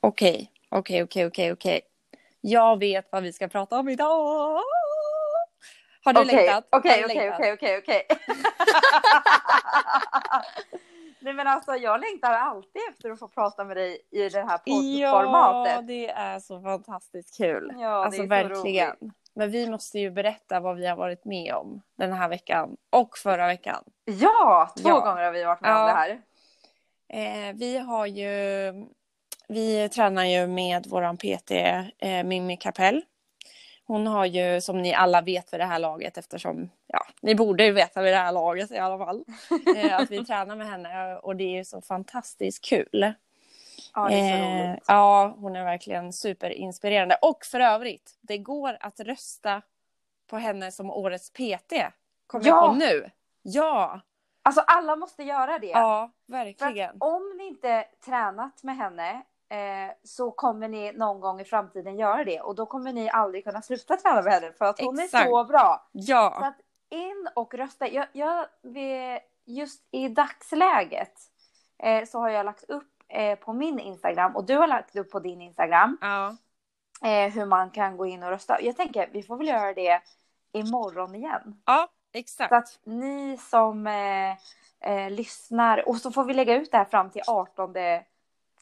Okej, okej, okej, okej, okej. Jag vet vad vi ska prata om idag. Har du Okej, längtat? Okej, okej, okej, okej, okej. Nej men alltså jag längtar alltid efter att få prata med dig i det här Ja, poddformatet. det är så fantastiskt kul. Ja, det alltså verkligen. roligt. Men vi måste ju berätta vad vi har varit med om den här veckan och förra veckan. Ja, två Ja. gånger har vi varit med Ja. om det här. Eh, vi har ju, vi tränar ju med våran PT eh, Mimmi Kapell. Hon har ju, som ni alla vet vid det här laget eftersom, ja, ni borde ju veta vid det här laget i alla fall, eh, att vi tränar med henne och det är ju så fantastiskt kul. Ja, det är så Eh, roligt. ja, hon är verkligen superinspirerande. Och för övrigt, det går att rösta på henne som årets PT. Kommer jag Ja! på nu. Ja, Alltså alla måste göra det. ja, För verkligen. om ni inte tränat med henne eh, så kommer ni någon gång i framtiden göra det och då kommer ni aldrig kunna sluta träna med henne för att hon är Exakt. så bra. Så Ja, att in och rösta. Jag, jag, just i dagsläget eh, så har jag lagt upp eh, på min Instagram och du har lagt upp på din Instagram ja, eh, hur man kan gå in och rösta. Jag tänker vi får väl göra det imorgon igen. ja, Så exakt. att ni som eh, eh, lyssnar och så får vi lägga ut det här fram till 18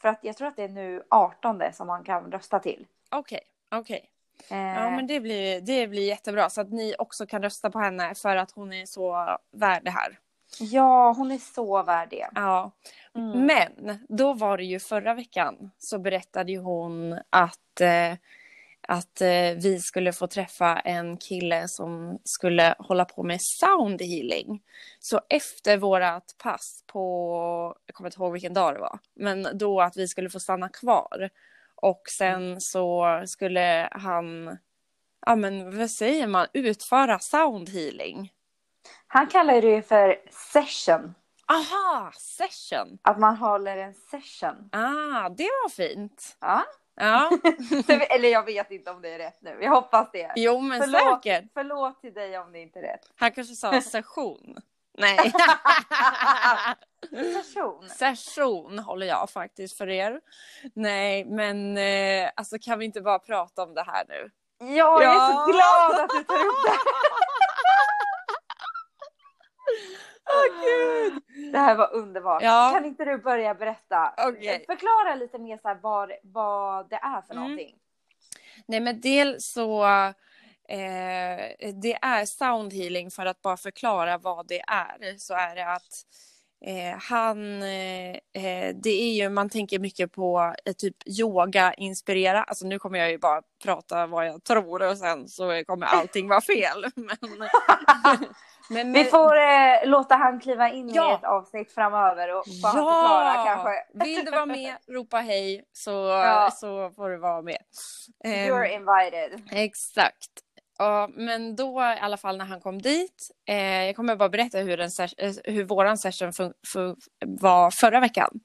för att jag tror att det är nu 18 som man kan rösta till. Okej, okej. Eh, Ja, men det blir, det blir jättebra så att ni också kan rösta på henne för att hon är så värd det här. ja, hon är så värd det. Ja, Mm. Men då var det ju förra veckan så berättade ju hon att, eh, att eh, vi skulle få träffa en kille som skulle hålla på med sound healing. Så efter vårat pass på, jag kommer inte ihåg vilken dag det var, men då att vi skulle få stanna kvar. Och sen så skulle han, ja men vad säger man, utföra sound healing. Han kallar det ju för session. Aha, session. Att man håller en session. Ah, det var fint. Ja. Ja, Eller jag vet inte om det är rätt nu. Jag hoppas det. jo men Förlåt. säkert. Förlåt till dig om det inte är rätt. Han kanske sa session. Nej. Session. Session håller jag faktiskt för er. Nej, men eh, alltså kan vi inte bara prata om det här nu? Ja, jag är Ja. så glad att du tar upp det. Åh gud! Det här var underbart. Ja. Kan inte du börja berätta? Okej. Förklara lite mer så vad, vad det är för Mm. någonting. Nej men dels så eh, det är sound healing för att bara förklara vad det är så är det att eh, han, eh, eh, det är ju, man tänker mycket på eh, typ yoga inspirera, alltså nu kommer jag ju bara prata vad jag tror och sen så kommer allting vara fel. Men, men, Vi får eh, låta han kliva in Ja. i ett avsnitt framöver och få han förklara kanske. Vill du vara med, ropa hej så, Ja. så får du vara med. Ehm, You're invited. Exakt. Ja, men då i alla fall när han kom dit, eh, jag kommer bara berätta hur, en eh, hur våran session var förra veckan.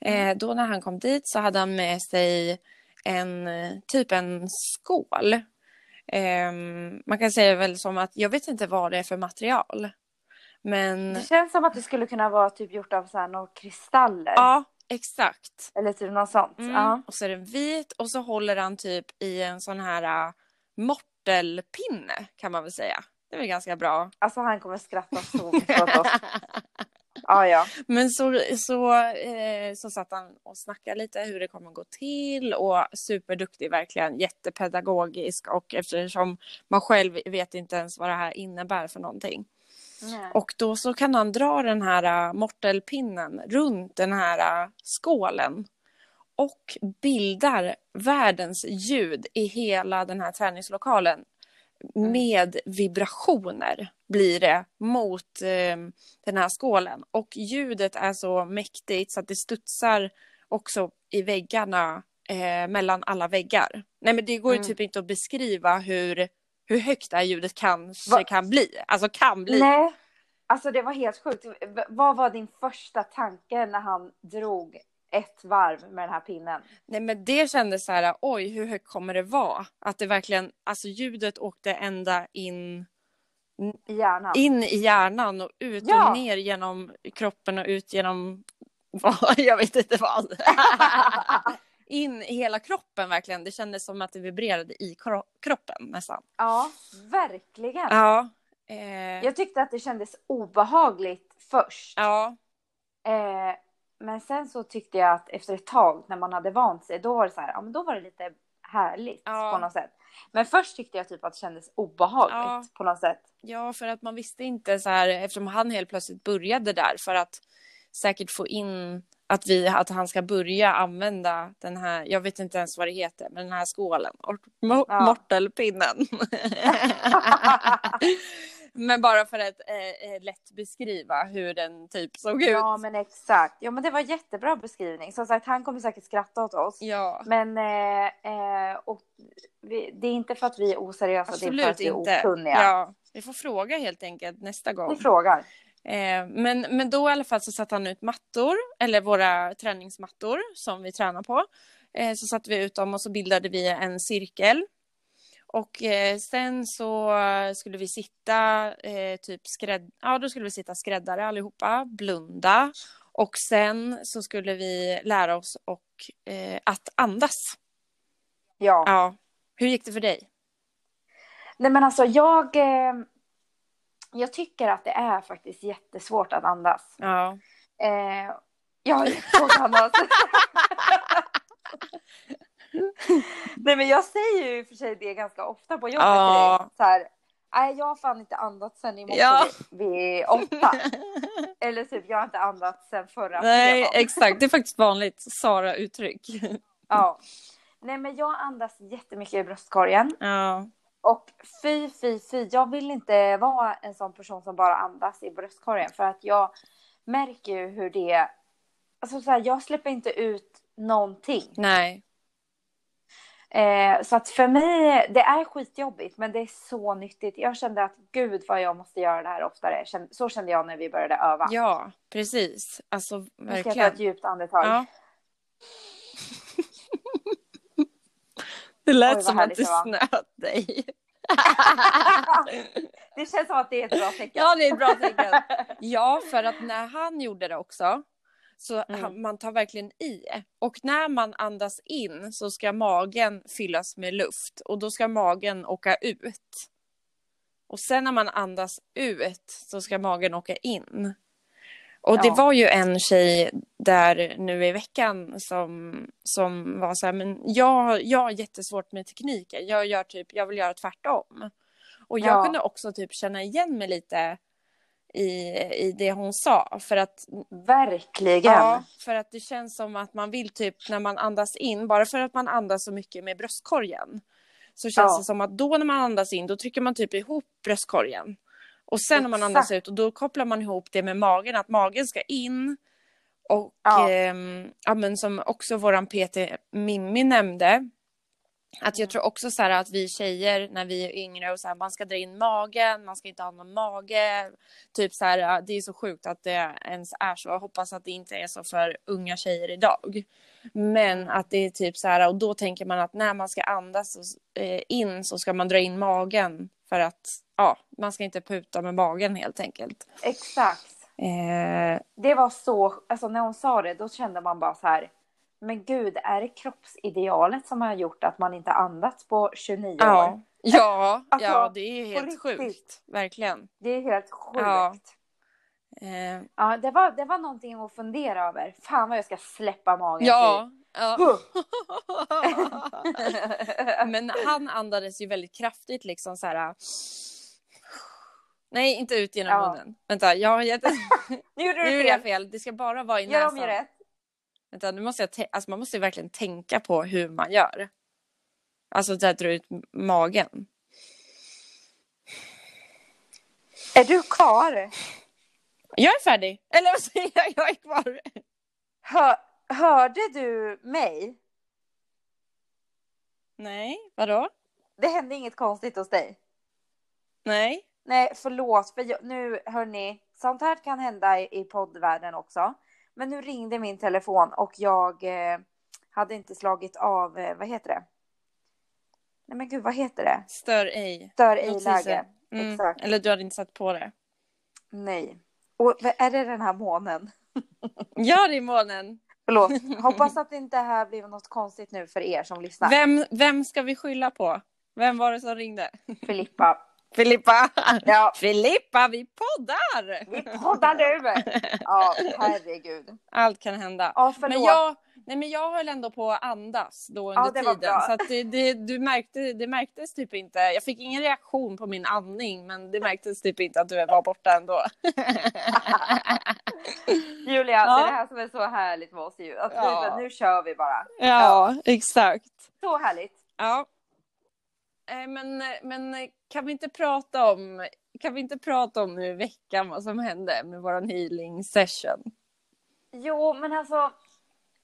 Eh, då när han kom dit så hade han med sig en eh, typ en skål. Ehm, man kan säga väl som att, jag vet inte vad det är för material. Men Det känns som att det skulle kunna vara typ gjort av så här några kristaller. ja, exakt. Eller typ något sånt. Mm. Ja. Och så är den vit och så håller han typ i en sån här uh, mortelpinne kan man väl säga. Det är väl ganska bra. Alltså han kommer skratta så mycket åt oss. Ja, ja. Men så, så, eh, så satt han och snackade lite hur det kommer gå till och superduktig verkligen, jättepedagogisk och eftersom man själv vet inte ens vad det här innebär för någonting. Nej. Och då så kan han dra den här uh, mortelpinnen runt den här uh, skålen och bildar världens ljud i hela den här träningslokalen med vibrationer blir det mot eh, den här skålen. Och ljudet är så mäktigt så att det studsar också i väggarna eh, mellan alla väggar. Nej men det går ju Mm. typ inte att beskriva hur, hur högt det här ljudet kanske Va? kan bli. Alltså kan bli. Nej. Alltså det var helt sjukt. V- Vad var din första tanke när han drog ett varv med den här pinnen? Nej men det kändes så här, oj hur högt kommer det vara? Att det verkligen, alltså ljudet åkte ända in, hjärnan. in i hjärnan och ut Ja. och ner genom kroppen och ut genom, jag vet inte vad. in i hela kroppen verkligen. Det kändes som att det vibrerade i kro kroppen nästan. Ja, verkligen. Ja. Eh, Jag tyckte att det kändes obehagligt först. ja. Eh, men sen så tyckte jag att efter ett tag när man hade vant sig, då var det så här, ja men då var det lite härligt Ja. på något sätt. Men först tyckte jag typ att det kändes obehagligt Ja. på något sätt. Ja, för att man visste inte så här eftersom han helt plötsligt började där för att säkert få in att, vi, att han ska börja använda den här, jag vet inte ens vad det heter, men den här skålen, or- mo- Ja. mortelpinnen. men bara för att eh, eh, lätt beskriva hur den typ såg ut. Ja men exakt. Ja men det var jättebra beskrivning. Som sagt han kommer säkert skratta åt oss. Ja, Men eh, eh, och vi, det är inte för att vi är oseriösa, det är för absolut att vi är inte. okunniga. Ja, vi får fråga helt enkelt nästa gång. Vi frågar. Eh, men, men då i alla fall så satte han ut mattor, eller våra träningsmattor som vi tränar på. Så satte vi ut dem och så bildade vi en cirkel. Och eh, sen så skulle vi sitta eh, typ skrädd... Ja, då skulle vi sitta skräddare allihopa, blunda. Och sen så skulle vi lära oss och, eh, att andas. Ja. Ja. Hur gick det för dig? Nej men alltså jag, eh, jag tycker att det är faktiskt jättesvårt att andas. Ja. Eh, jag har jättesvårt att andas. Nej men jag säger ju för sig det ganska ofta på jobbet. Ja. Så här, nej jag har fan inte andats sen i morse Ja. vid åtta. Eller typ jag har inte andats sen förra Nej, fredagen. exakt. Det är faktiskt vanligt Sara-uttryck. Ja. Nej men jag andas jättemycket i bröstkorgen. Ja. Och fy, fy, fy. Jag vill inte vara en sån person som bara andas i bröstkorgen. För att jag märker ju hur det... Alltså så här, jag släpper inte ut någonting. Nej. Eh, så att för mig, det är skitjobbigt men det är så nyttigt. Jag kände att gud vad jag måste göra det här oftare. Så kände jag när vi började öva. Ja, precis. Alltså Nu ska jag ta verkligen. ett djupt andetag. Ja. Det lät Oj, som att du det snöt dig. det känns som att det är ett bra tecken. Ja, det är ett bra tecken. Ja, för att när han gjorde det också så Mm. man tar verkligen i. Och när man andas in så ska magen fyllas med luft och då ska magen åka ut. Och sen när man andas ut så ska magen åka in. Och det Ja. var ju en tjej där nu i veckan som, som var så här, men jag, jag har jättesvårt med tekniken. Jag, gör typ, jag vill göra tvärtom. Och jag Ja. kunde också typ känna igen mig lite i, i det hon sa. För att, Verkligen. ja, för att det känns som att man vill typ när man andas in, bara för att man andas så mycket med bröstkorgen. Så känns Ja. det som att då när man andas in, då trycker man typ ihop bröstkorgen. Och sen när man andas ut, och då kopplar man ihop det med magen, att magen ska in. Och Ja. ehm, ja, men som också våran PT Mimmi nämnde, att jag tror också så här att vi tjejer när vi är yngre och så här, man ska dra in magen, man ska inte ha någon mage. Typ så här, det är så sjukt att det ens är så. Jag hoppas att det inte är så för unga tjejer idag. Men att det är typ så här, och då tänker man att när man ska andas och, eh, in så ska man dra in magen för att ja, man ska inte puta med magen helt enkelt. Exakt. Eh, Det var så, alltså när hon sa det då kände man bara så här. Men gud, är det kroppsidealet som har gjort att man inte andats på 29 ja, år? ja, Alltså, ja, det är helt riktigt. sjukt. Verkligen. Det är helt sjukt. Ja. Ja. Eh, det, var, det var någonting att fundera över. Fan vad jag ska släppa magen ja. ja. Men han andades ju väldigt kraftigt liksom så här. Nej, inte ut genom Ja. munnen. Vänta, jag har gett... nu gjorde nu du gjorde jag fel. fel. Det ska bara vara i Gör näsan. om, gör rätt. Nu måste jag alltså, man måste verkligen tänka på hur man gör. Alltså att dra ut magen. Är du kvar? Jag är färdig. Eller vad säger jag? Jag är kvar. Hör, hörde du mig? Nej, vadå? Det hände inget konstigt hos dig? Nej. Nej, förlåt. För jag, nu, hörni, sånt här kan hända i, i poddvärlden också. Men nu ringde min telefon och jag eh, hade inte slagit av, eh, vad heter det? Nej men gud, vad heter det? Stör ej. Stör ej Notiser. läge. Mm. Exakt. Eller du hade inte satt på det. Nej. Och är det den här månen? Ja, det är månen. Förlåt. Hoppas att det inte här blir något konstigt nu för er som lyssnar. Vem, vem ska vi skylla på? Vem var det som ringde? Filippa. Filippa! Ja. Filippa, vi poddar! Vi poddar nu! Ja, herregud. Allt kan hända. Ja. Men jag, nej, men jag höll ändå på att andas då under Ja, det tiden. Så det, det, du märkte, det märktes typ inte. Jag fick ingen reaktion på min andning men det märktes typ inte att du var borta ändå. Julia, Ja. det är det här som är så härligt med oss ju. Att Ja. bara, nu kör vi bara. ja, exakt. Så härligt. Ja. Eh, Men, men kan vi inte prata om kan vi inte prata om nu i veckan vad som hände med våran healing session? Jo, men alltså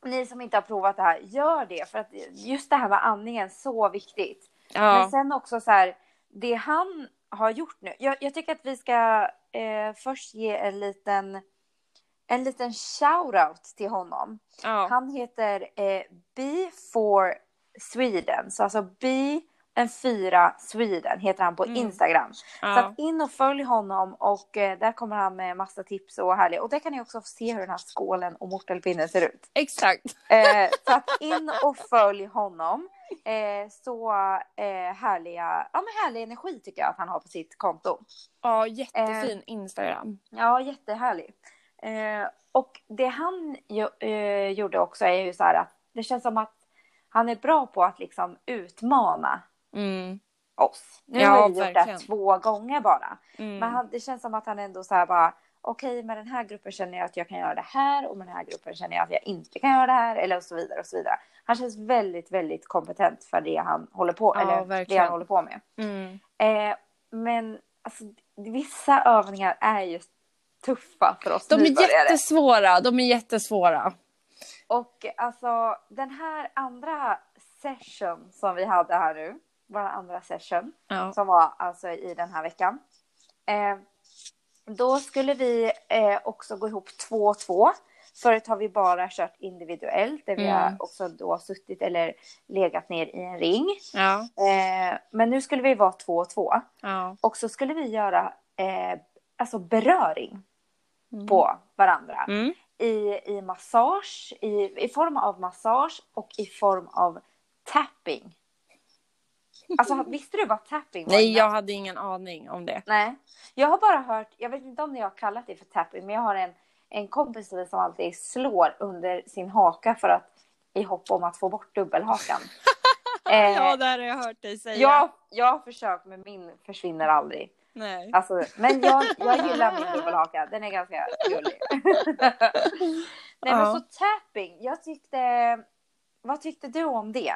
ni som inte har provat det här, gör det. För att just det här med andningen, så viktigt. Men Ja, sen också så här, det han har gjort nu. Jag, jag tycker att vi ska eh, först ge en liten, en liten shout-out till honom. ja, Han heter eh, B4 Sweden, så alltså B en fyra Sweden heter han på Mm. Instagram. Så ja. att in och följ honom och eh, där kommer han med massa tips och härliga. Och där kan ni också se hur den här skålen och mortelpinnen ser ut. exakt. Eh, så att in och följ honom. Eh, så eh, härliga, ja men härlig energi tycker jag att han har på sitt konto. Ja, jättefin Instagram. Ja, jättehärlig. Eh, och det han ju, eh, gjorde också är ju så här att det känns som att han är bra på att liksom utmana Mm, oss. Nu Ja, har vi gjort det verkligen. två gånger bara. mm. Men han, det känns som att han ändå så här bara okej med den här gruppen känner jag att jag kan göra det här och med den här gruppen känner jag att jag inte kan göra det här eller och så vidare och så vidare. Han känns väldigt, väldigt kompetent för det han håller på, Ja, eller det han håller på med. Mm. Eh, men alltså, vissa övningar är ju tuffa för oss De är jättesvåra, de är jättesvåra. Och alltså den här andra session som vi hade här nu, vår andra session, Ja. som var alltså i den här veckan. Eh, då skulle vi eh, också gå ihop två och två. Förut har vi bara kört individuellt där vi Mm. har också då suttit eller legat ner i en ring. Ja, Eh, men nu skulle vi vara två och två. ja. Och så skulle vi göra eh, alltså beröring Mm. på varandra. Mm. I, i massage, i, i form av massage och i form av tapping. Alltså visste du vad tapping var? Nej, jag hade ingen aning om det. Nej. Jag har bara hört, jag vet inte om jag har kallat det för tapping, men jag har en, en kompis till mig som alltid slår under sin haka för att i hopp om att få bort dubbelhakan. eh, Ja, det har jag hört dig säga. jag, jag har försökt men min försvinner aldrig. Nej. Alltså, men jag, jag gillar min dubbelhaka, den är ganska gullig. Nej men Ja. så tapping, jag tyckte, vad tyckte du om det?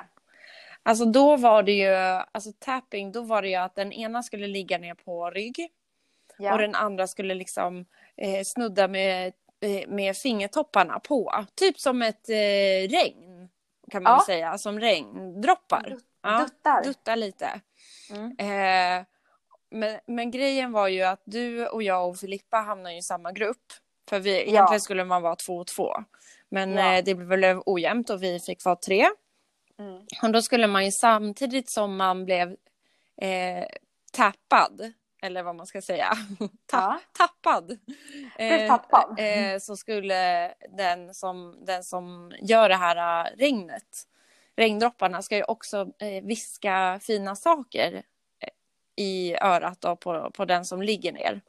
Alltså då var det ju, alltså tapping, då var det ju att den ena skulle ligga ner på rygg Ja. och den andra skulle liksom eh, snudda med, eh, med fingertopparna på. Typ som ett eh, regn kan man Ja. säga, som regndroppar. Dut- Ja, Duttar. Dutta lite. Mm. Eh, men, men grejen var ju att du och jag och Filippa hamnade i samma grupp. För vi, egentligen skulle man vara två och två. Men eh, det blev ojämnt och vi fick vara tre. Mm. Och då skulle man ju samtidigt som man blev eh, tappad, eller vad man ska säga, Ta- Ja. tappad. Blev tappad. Eh, så skulle den som, den som gör det här eh, regnet, regndropparna, ska ju också eh, viska fina saker eh, i örat då, på, på den som ligger ner.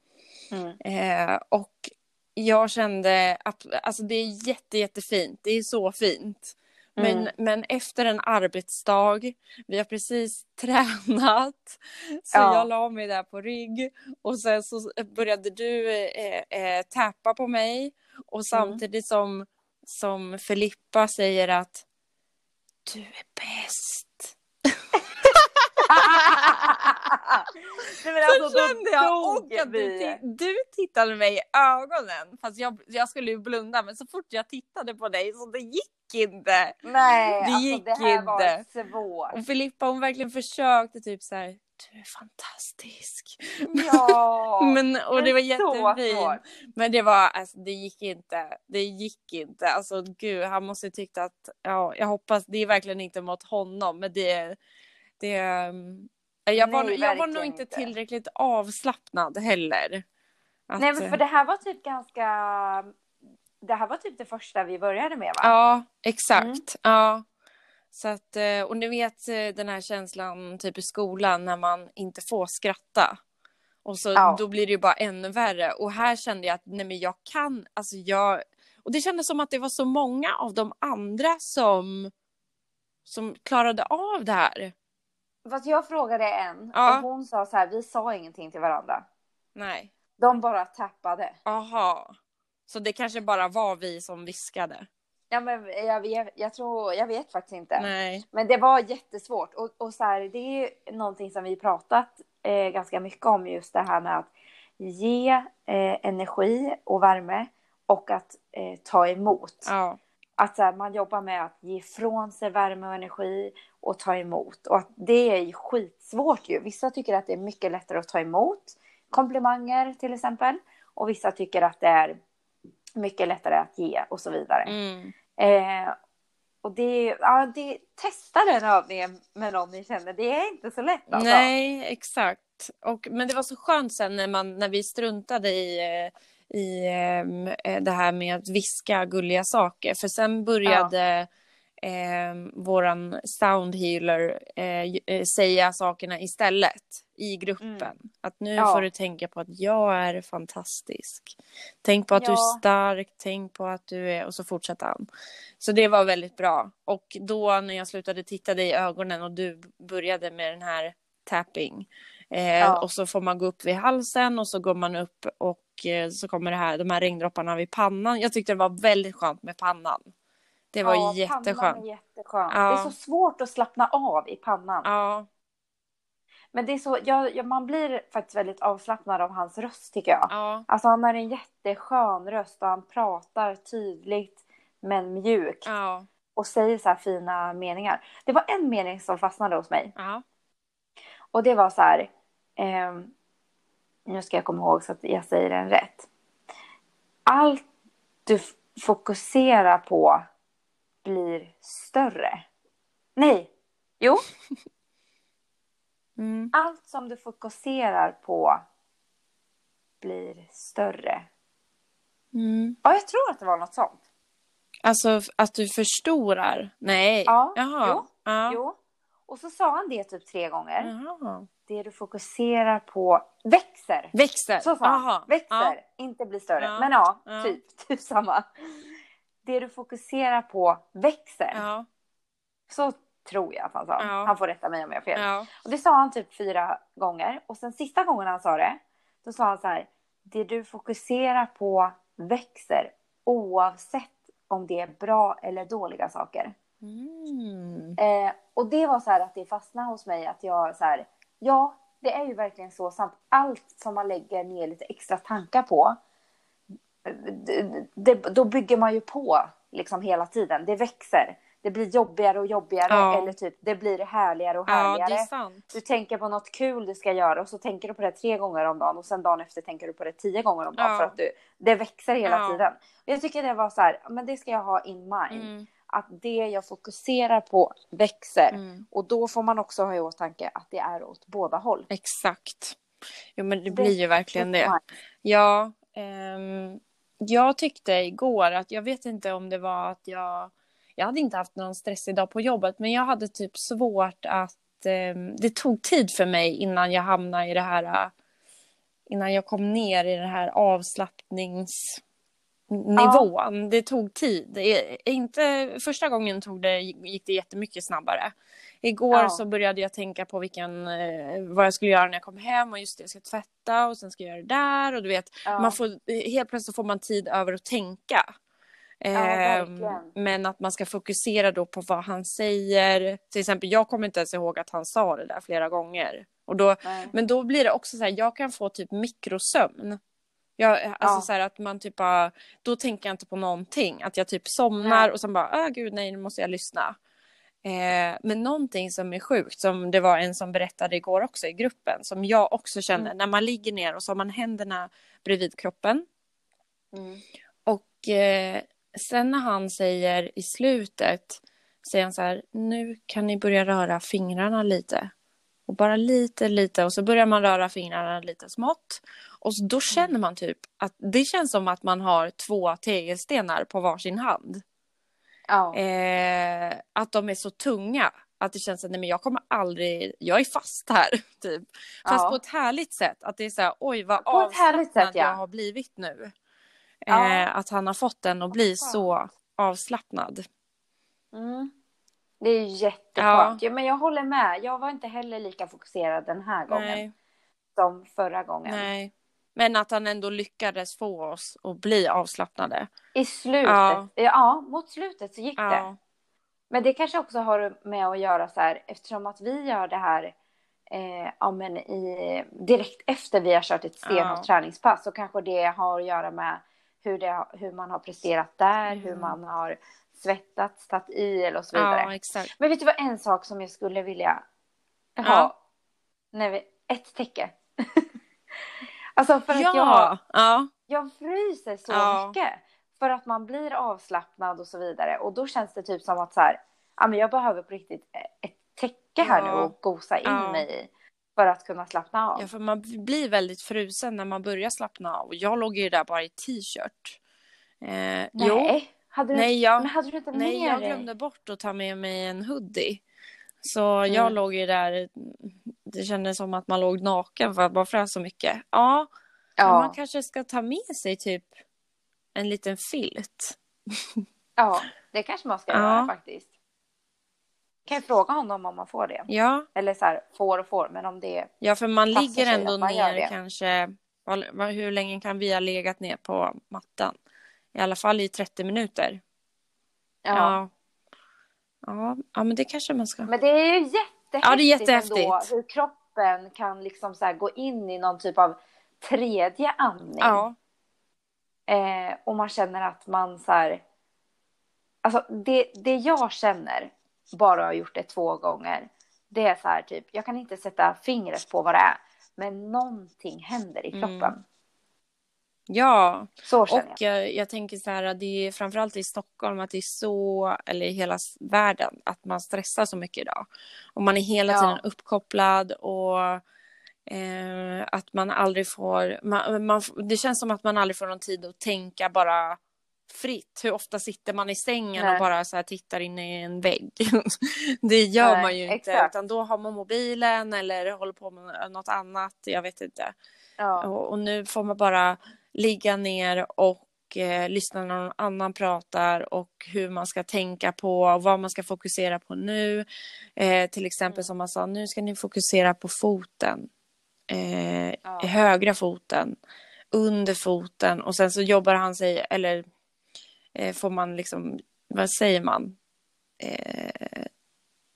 Mm. Eh, och jag kände att alltså det är jätte, jättefint. Det är så fint. Men, Mm. men efter en arbetsdag, vi har precis tränat, så Ja. jag la mig där på rygg och sen så började du eh, eh, täppa på mig och samtidigt som, som Filippa säger att du är bäst. Nej, men Så alltså, kände jag och att du, vi. du tittade mig i ögonen. Fast jag, jag skulle ju blunda men så fort jag tittade på dig så det gick inte. Nej, Det alltså gick det här var inte. svårt. Och Filippa hon verkligen försökte typ så här. Du är fantastisk. Ja, men, och det var jättefint. Men det var, alltså det gick inte. Det gick inte. Alltså gud, han måste tyckt att, ja, jag hoppas, det är verkligen inte mot honom, men det, det, um, jag var, Nej, jag var nog inte tillräckligt avslappnad heller. Att, Nej, för det här var typ ganska det här var typ det första vi började med va? Ja, exakt. Mm. Ja. Så att, eh, och ni vet eh, den här känslan typ i skolan när man inte får skratta. Och så ja. då blir det ju bara ännu värre. Och här kände jag att nej men jag kan, alltså jag... Och det kändes som att det var så många av de andra som, som klarade av det här. Fast jag frågade en ja. och hon sa så här, vi sa ingenting till varandra. Nej. De bara tappade. Aha. Så det kanske bara var vi som viskade. Ja, men jag, vet, jag tror, jag vet faktiskt inte. Nej. Men det var jättesvårt. Och, och så här, det är ju någonting som vi pratat eh, ganska mycket om, just det här med att ge eh, energi och värme och att eh, ta emot. Ja. Att så här, man jobbar med att ge ifrån sig värme och energi och ta emot. Och att det är ju skitsvårt ju. Vissa tycker att det är mycket lättare att ta emot komplimanger till exempel. Och vissa tycker att det är mycket lättare att ge och så vidare. Mm. Eh, och det, ja, det, testa den övningen med någon ni känner, det är inte så lätt alltså. Nej, exakt. Och, men det var så skönt sen när, man, när vi struntade i, eh, i eh, det här med att viska gulliga saker. För sen började ja eh, våran soundhealer eh, eh, säga sakerna istället i gruppen. Mm. Att nu ja. får du tänka på att jag är fantastisk. Tänk på att ja. du är stark, tänk på att du är... Och så fortsatte han. Så det var väldigt bra. Och då när jag slutade titta dig i ögonen och du började med den här tapping. Eh, ja. Och så får man gå upp vid halsen och så går man upp och eh, så kommer det här, de här regndropparna vid pannan. Jag tyckte det var väldigt skönt med pannan. Det var ja, jätteskönt. Är jätteskönt. Ja. Det är så svårt att slappna av i pannan. Ja. Men det är så, ja, ja, man blir faktiskt väldigt avslappnad av hans röst tycker jag. Ja. Alltså han har en jätteskön röst och han pratar tydligt men mjukt. Ja. Och säger så här fina meningar. Det var en mening som fastnade hos mig. Ja. Och det var så här. Eh, nu ska jag komma ihåg så att jag säger den rätt. Allt du fokuserar på blir större. Nej, jo. Mm. Allt som du fokuserar på blir större. Mm. Ja, jag tror att det var något sånt. Alltså att du förstorar? Nej. Ja, Jaha. Jo, ja. jo. Och så sa han det typ tre gånger. Jaha. Det du fokuserar på växer. Växer? Så sa han. Växer, ja. inte blir större. Ja. Men ja, typ, typ samma det du fokuserar på växer. Ja. Så tror jag att han sa. Ja. Han får rätta mig om jag har fel. Ja. Och det sa han typ fyra gånger. Och sen sista gången han sa det, då sa han så här. Det du fokuserar på växer oavsett om det är bra eller dåliga saker. Mm. Eh, och det var så här att det fastnade hos mig att jag så här, ja, det är ju verkligen så sant. Allt som man lägger ner lite extra tankar på det, då bygger man ju på liksom hela tiden. Det växer. Det blir jobbigare och jobbigare ja. eller typ det blir härligare och härligare. Ja, du tänker på något kul du ska göra och så tänker du på det tre gånger om dagen och sen dagen efter tänker du på det tio gånger om dagen ja. för att du, det växer hela tiden. Jag tycker det var så här, men det ska jag ha in mind. Mm. Att det jag fokuserar på växer mm. och då får man också ha i åtanke att det är åt båda håll. Exakt. Jo men det blir ju verkligen det. Ja. Um jag tyckte igår att jag vet inte om det var att jag... Jag hade inte haft någon stressig dag på jobbet men jag hade typ svårt att... Eh, det tog tid för mig innan jag hamnade i det här... Innan jag kom ner i den här avslappnings nivån. Ja. Det tog tid. Inte, första gången tog det, gick det jättemycket snabbare. Igår ja. så började jag tänka på vilken, eh, vad jag skulle göra när jag kom hem och just det, jag ska tvätta och sen ska jag göra det där och du vet, ja. man får, helt plötsligt får man tid över att tänka. Eh, men att man ska fokusera då på vad han säger. Till exempel, jag kommer inte ens ihåg att han sa det där flera gånger. Och då, men då blir det också så här, jag kan få typ mikrosömn. Jag, alltså ja. så här att man typ bara, då tänker jag inte på någonting. Att jag typ somnar och sen bara, åh gud nej nu måste jag lyssna. Eh, men någonting som är sjukt, som det var en som berättade igår också i gruppen, som jag också känner, mm. när man ligger ner och så har man händerna bredvid kroppen. Mm. Och eh, sen när han säger i slutet, säger han så här, nu kan ni börja röra fingrarna lite. Och bara lite, lite och så börjar man röra fingrarna lite smått. Och då känner man typ att det känns som att man har två tegelstenar på varsin hand. Ja. Eh, att de är så tunga. Att det känns att nej, men jag kommer aldrig, jag är fast här. Typ. Fast Ja. på ett härligt sätt. Att det är så här, oj vad avslappnad sätt, ja. jag har blivit nu. Ja. Eh, att han har fått den att bli så avslappnad. Mm. Det är jätteskönt. Ja. men jag håller med. Jag var inte heller lika fokuserad den här gången Nej, som förra gången. nej. Men att han ändå lyckades få oss att bli avslappnade. I slutet, ja. Ja. mot slutet så gick det. Ja, Men det kanske också har med att göra så här, eftersom att vi gör det här eh, ja, men i, direkt efter vi har kört ett stenhårt Ja. träningspass så kanske det har att göra med hur, det, hur man har presterat där, hur Mm. man har svettats, tagit i eller och så vidare. ja. Men vet du vad en sak som jag skulle vilja ha? Ja. När vi, ett täcke. alltså för att jag, Ja, ja, jag fryser så Ja. mycket. För att man blir avslappnad och så vidare. Och då känns det typ som att så här, ja, men jag behöver på riktigt ett täcke här Ja. nu och gosa in Ja. mig i. För att kunna slappna av. ja, för man blir väldigt frusen när man börjar slappna av. Och Jag låg ju där bara i t-shirt. Eh, jo, Nej, hade du, nej, jag, men hade du inte nej, med jag dig? glömde bort att ta med mig en hoodie. Så jag Mm. låg ju där, det kändes som att man låg naken för att man frös så mycket. Ja, men man Ja, kanske ska ta med sig typ en liten filt. ja, det kanske man ska Ja. göra faktiskt. Kan jag fråga honom om man får det? Ja, Eller så här, får och får, men om det ja för man ligger ändå man ner kanske, hur länge kan vi ha legat ner på mattan? I alla fall i 30 minuter. Ja. Ja. Ja, ja men det kanske man ska. Men det är ju jättehäftigt, Ja, det är jättehäftigt. ändå hur kroppen kan liksom så gå in i någon typ av tredje andning. Ja, Eh, och man känner att man så här... Alltså det, det jag känner, bara har gjort det två gånger, det är så här typ, jag kan inte sätta fingret på vad det är, men någonting händer i kroppen. Mm. Ja. Så Och jag. jag, jag tänker så här att det är framförallt i Stockholm att det är så, eller i hela världen, att man stressar så mycket idag. Och man är hela Ja. tiden uppkopplad och eh, att man aldrig får, man, man, det känns som att man aldrig får någon tid att tänka bara fritt. Hur ofta sitter man i sängen Nej. och bara så här tittar in i en vägg? det gör Nej, man ju inte, exakt. utan då har man mobilen eller håller på med något annat, jag vet inte. Ja. Och, och nu får man bara ligga ner och eh, lyssna när någon annan pratar och hur man ska tänka på och vad man ska fokusera på nu. Eh, till exempel Mm. som man sa, nu ska ni fokusera på foten. Eh, Ja. Högra foten, under foten och sen så jobbar han sig, eller eh, får man liksom, vad säger man? Eh,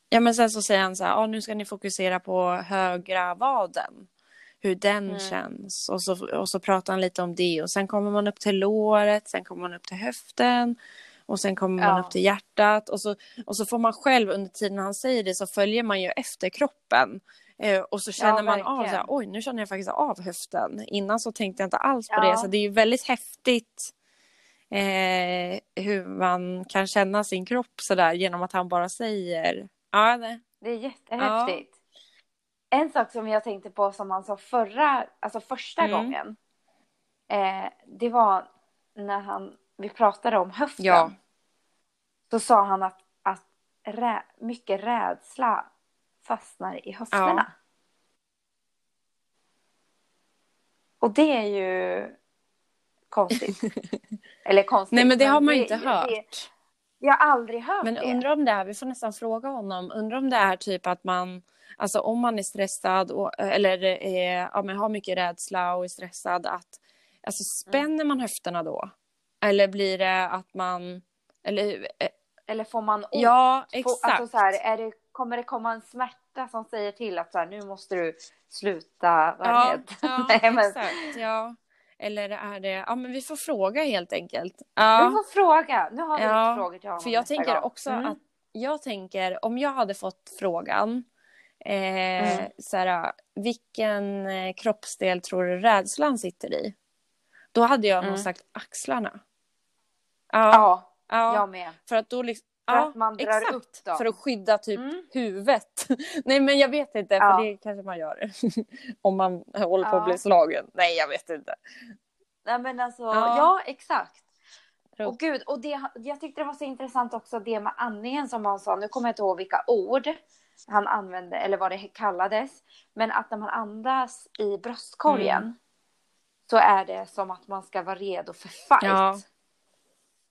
ja men sen så säger han så här, ah, nu ska ni fokusera på högra vaden hur den Mm. känns. Och så, och så pratar han lite om det. Och sen kommer man upp till låret, sen kommer man upp till höften. Och sen kommer man Ja. upp till hjärtat. Och så, och så får man själv under tiden han säger det så följer man ju efter kroppen. Eh, och så känner man av så här, oj nu känner jag faktiskt av höften. Innan så tänkte jag inte alls på Ja. det. Så det är ju väldigt häftigt eh, hur man kan känna sin kropp sådär genom att han bara säger. Ja, det, Det är jättehäftigt. En sak som jag tänkte på som han sa förra, alltså första Mm. gången. Eh, det var när han, vi pratade om höften. Ja. Så sa han att, att rä, mycket rädsla fastnar i höfterna. Och det är ju konstigt. Eller konstigt. Nej men det har man ju inte hört. Det, jag har aldrig hört Men det. undrar om det är, vi får nästan fråga honom, undrar om det är typ att man, alltså om man är stressad och, eller är, ja, men har mycket rädsla och är stressad, att alltså spänner man höfterna då? Eller blir det att man, eller, eh, Eller får man ont? ja exakt. Alltså så här, är det, kommer det komma en smärta som säger till att så här, nu måste du sluta vara ja, rädd? ja Nej, men, exakt, ja. Eller är det, ja men vi får fråga helt enkelt. Vi Ja, får fråga. Nu har vi Ja, lite frågor till honom för jag tänker gång. också Mm. att, jag tänker om jag hade fått frågan, eh, Mm. så här, vilken eh, kroppsdel tror du rädslan sitter i? Då hade jag nog Mm. sagt axlarna. Ja, Ja, ja, jag med. för att då liksom, För att man drar exakt. upp dem. För att skydda typ Mm. huvudet. Nej men jag vet inte, för Ja. det kanske man gör. Om man håller på Ja. att bli slagen. Nej jag vet inte. Nej men alltså, Ja. ja, exakt. Och gud, och det, jag tyckte det var så intressant också det med andningen som han sa. Nu kommer jag inte ihåg vilka ord han använde eller vad det kallades. Men att när man andas i bröstkorgen Mm. så är det som att man ska vara redo för fight. Ja.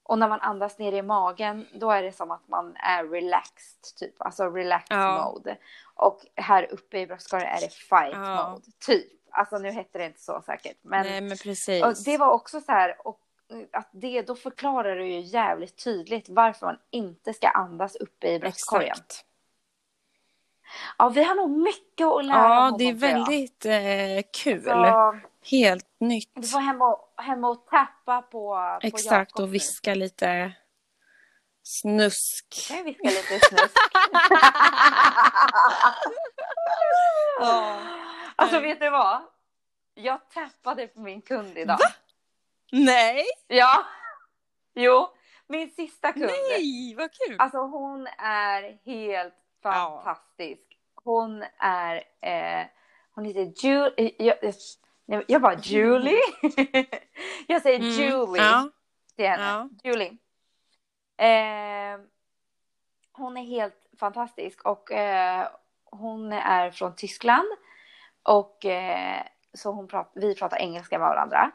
Och när man andas ner i magen då är det som att man är relaxed, typ. Alltså relaxed Ja. mode. Och här uppe i bröstkorgen är det fight Ja. mode, typ. Alltså nu hette det inte så säkert. Men Nej men precis. och det var också så här, och att det, då förklarar det ju jävligt tydligt varför man inte ska andas uppe i bröstkorgen. Exakt. Ja, vi har nog mycket att lära Ja det är väldigt eh, kul. Så, Helt nytt. du får hem och, hem och tappa på, på Exakt Jakob och viska lite snusk. Jag viska lite snusk? Alltså vet du vad? Jag tappade på min kund idag. Nej! Ja. Jo, min sista kund. Nej, vad kul! Alltså hon är helt Ja. Fantastisk. Hon är, eh, hon heter Julie, jag, jag, jag bara Julie. jag säger Mm, Julie Ja, till henne. ja. Julie. Eh, hon är helt fantastisk och eh, hon är från Tyskland. Och eh, så hon prat, vi pratar engelska med varandra.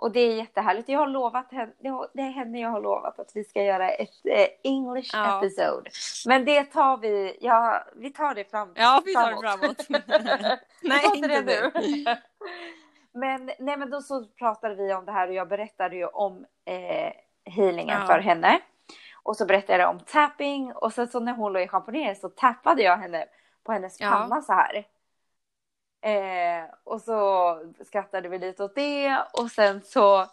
Och det är jättehärligt. Jag har lovat henne, det är henne jag har lovat att vi ska göra ett eh, English Ja. episode. Men det tar vi, ja, vi tar det fram, ja vi tar det framåt. Nej, inte det nu. men, nej, men då så pratade vi om det här och jag berättade ju om eh, healingen Ja. för henne. Och så berättade jag om tapping och sen så när hon låg i schamponeringen så tappade jag henne på hennes Ja. panna så här. Eh, och så skrattade vi lite åt det och sen så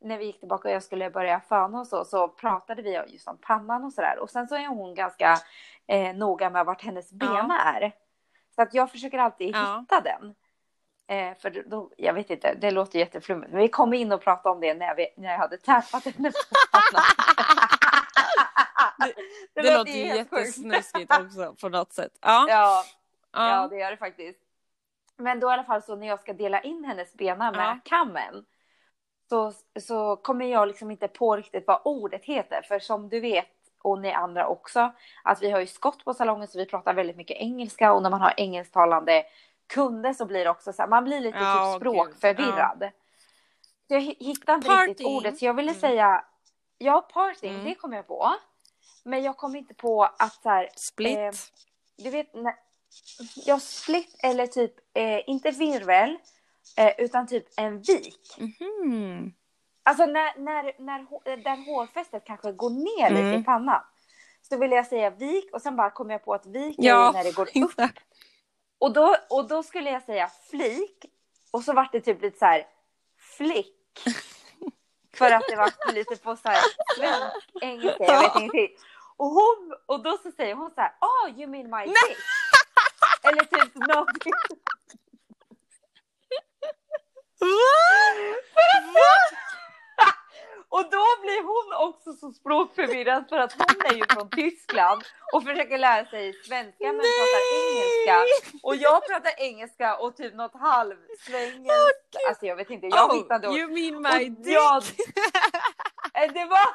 när vi gick tillbaka och jag skulle börja föna och så, så pratade vi just om pannan och sådär. Och sen så är hon ganska eh, noga med vart hennes Ja. bena är. Så att jag försöker alltid Ja. hitta den. Eh, för då, jag vet inte, det låter jätteflummigt. Men vi kom in och pratade om det när, vi, när jag hade tappat henne på pannan. Det, låter låter ju jättesnuskigt också på något sätt. Ja, Ja, ja. Ja, det gör det faktiskt. Men då i alla fall så när jag ska dela in hennes bena med Ja. kammen så, så kommer jag liksom inte på riktigt vad ordet heter. För som du vet, och ni andra också, att vi har ju skott på salongen så vi pratar väldigt mycket engelska och när man har engelsktalande kunder så blir det också så här, man blir lite Ja, typ språkförvirrad. Så jag hi- hittade inte riktigt ordet så jag ville Mm. säga, ja parting, Mm. det kom jag på. Men jag kom inte på att så här, Split. Eh, du vet, när, ja, split eller typ, eh, inte virvel, eh, utan typ en vik. Mhm. Alltså när, när, när, där hårfästet kanske går ner lite Mm. i pannan. Så ville jag säga vik och sen bara kom jag på att vik är Ja, när det går upp. exakt. Och då, och då skulle jag säga flik och så vart det typ lite så här flick. För att det var lite på så här svensk engelska, jag vet ingenting. Och, hon, och då så säger hon så här, oh you mean my dick? Eller typ någonting. Och då blir hon också så språkförvirrad för att hon är ju från Tyskland och försöker lära sig svenska men pratar engelska. Och jag pratar engelska och typ något halvsvengelskt. Alltså jag vet inte, jag oh, hittade you mean my dick? jag- Eh, Det var...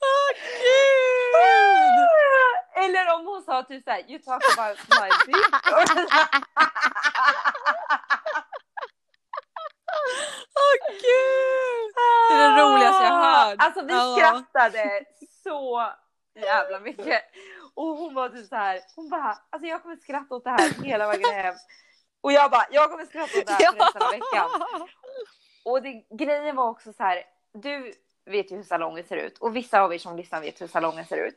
Åh gud! Eller om hon sa typ såhär, you talk about my dick. Åh gud! Det är det roligaste jag hört. Alltså vi Ja. skrattade så jävla mycket. Och hon var typ så här, hon bara, alltså jag kommer skratta åt det här hela vägen hem. Och jag bara, jag kommer skratta åt det här för resten av veckan. Och det, grejen var också så här, du vet ju hur salongen ser ut och vissa av er som lyssnar vet hur salongen ser ut.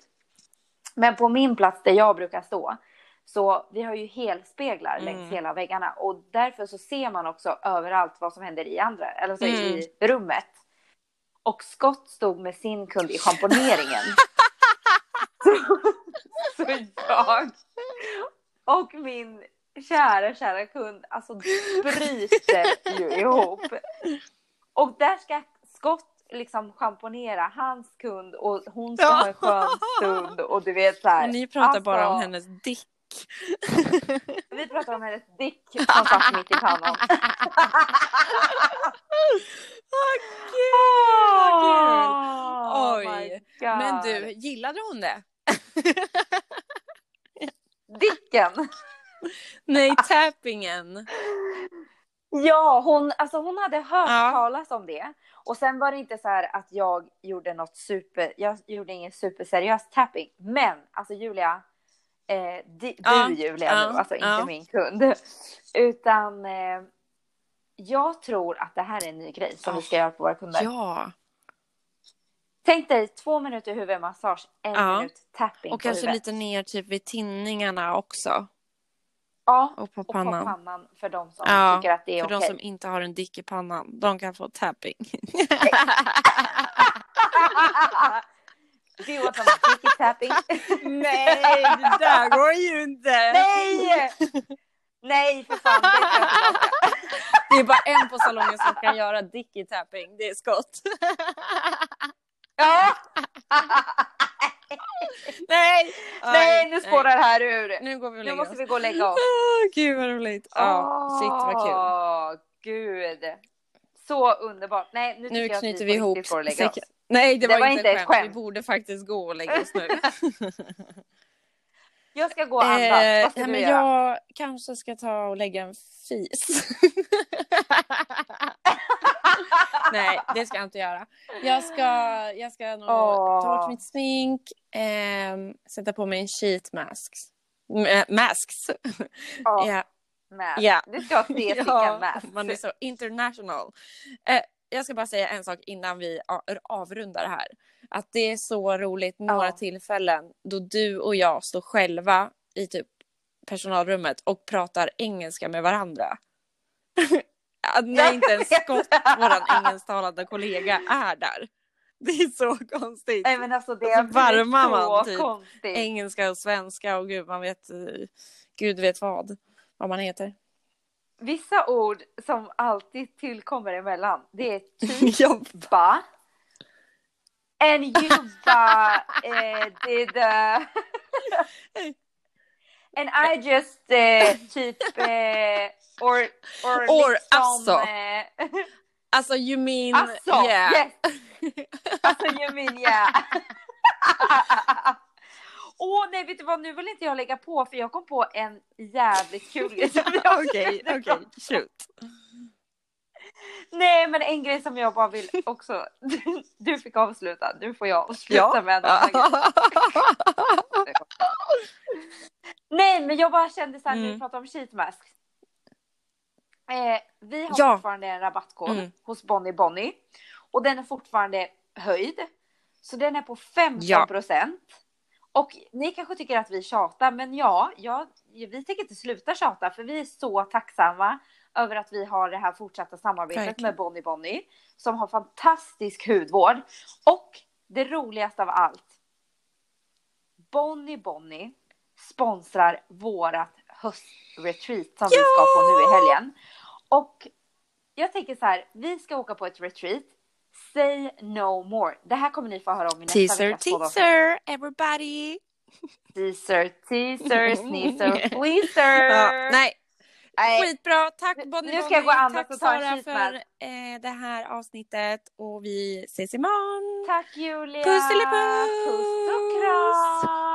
Men på min plats där jag brukar stå, så vi har ju helspeglar Mm. längs hela väggarna och därför så ser man också överallt vad som händer i andra, eller alltså Mm. i rummet. Och Scott stod med sin kund i schamponeringen. så, så jag och min kära, kära kund alltså bryter ju ihop. Och där ska Scott liksom schamponera hans kund och hon ska ha en skön stund och du vet så här. Ni pratar bara om Alltså, hennes dick. Vi pratar om hennes dick som satt mitt i pannan. Åh gud, vad kul! Oh Oj. God. Men du, gillade hon det? Dicken! Nej, tappingen. Ja, hon, alltså hon hade hört Ja. talas om det. Och sen var det inte så här att jag gjorde något super, jag gjorde ingen superseriös tapping. Men alltså Julia, eh, di, Ja, du Julia ja, nu, alltså inte min kund. Utan eh, jag tror att det här är en ny grej som vi ska göra på våra kunder. Ja, Tänk dig två minuter huvudmassage, en minut tapping och kanske lite ner typ vid tinningarna också. Ja, Och på och på pannan. pannan för de som Ja, tycker att det är För okej. de som inte har en dick i pannan, de kan få tapping. Do you want some dicky tapping? Nej, det där går ju inte! Nej! Nej, för fan. Det är bara en på salongen som kan göra dicky tapping, det är Scott. Ja! Nej! Nej, nu spårar det här ur. Nu går vi och Nu måste oss. vi gå och lägga oss. Åh, gud vad roligt. Ja, shit vad kul. Gud. Så underbart. Nej, nu, Nu knyter vi ihop säcken. Nej, det, Det var, var inte ett ett skämt. skämt. Vi borde faktiskt gå och lägga oss nu. Jag ska gå och andas. Eh, Vad ska nej, du men göra? jag kanske ska ta och lägga en fis. nej, det ska jag inte göra. Jag ska, jag ska nog Åh. ta bort mitt smink, ehm, sätta på mig en sheet mask. M- masks. Ja, Ja. mask. Ja. Du ska ha tre Ja, mask. man är så international. Eh, jag ska bara säga en sak innan vi avrundar här. Att det är så roligt några Ja. tillfällen då du och jag står själva i typ personalrummet och pratar engelska med varandra. Att När Jag inte en vet. skott, våran engelsktalande kollega, är där. Det är så konstigt. Nej men alltså det är så varmar man typ konstigt. Engelska och svenska och gud, man vet, gud vet vad, vad man heter. Vissa ord som alltid tillkommer emellan, det är typ Ja, ba. And you ba eh, did uh, And I just eh, typ eh, or, or, Or, liksom, alltså. eh, Alltså you mean... alltså, yeah. yes. Alltså you mean yeah. Åh nej vet du vad, nu vill inte jag lägga på för jag kom på en jävligt kul grej Okej, okej, shoot. Nej men en grej som jag bara vill också, du, du fick avsluta, nu får jag avsluta Ja. med en annan grej. Nej men jag bara kände så här när vi Mm. pratar om sheet masks. Eh, vi har Ja. fortfarande en rabattkod Mm. hos Bonnie Bonnie och den är fortfarande höjd. Så den är på 15 Ja. procent. Och ni kanske tycker att vi tjatar, men ja, ja, vi tänker inte sluta tjata för vi är så tacksamma över att vi har det här fortsatta samarbetet Verkligen. med Bonnie Bonnie som har fantastisk hudvård. Och det roligaste av allt. Bonnie Bonnie sponsrar vårat höstretreat som vi ska på nu i helgen. Och jag tänker så här, vi ska åka på ett retreat. Say no more. Det här kommer ni få höra om i nästa Teaser, poddavsnitt. teaser, everybody! Teaser, teaser, sneezer, fleaser. Ja, nej, Nej. skitbra. Tack Bonnie nu ska jag gå och Tack Sara för eh, det här avsnittet och vi ses imorgon. Tack Julia. Pusselipuss! Puss och kram.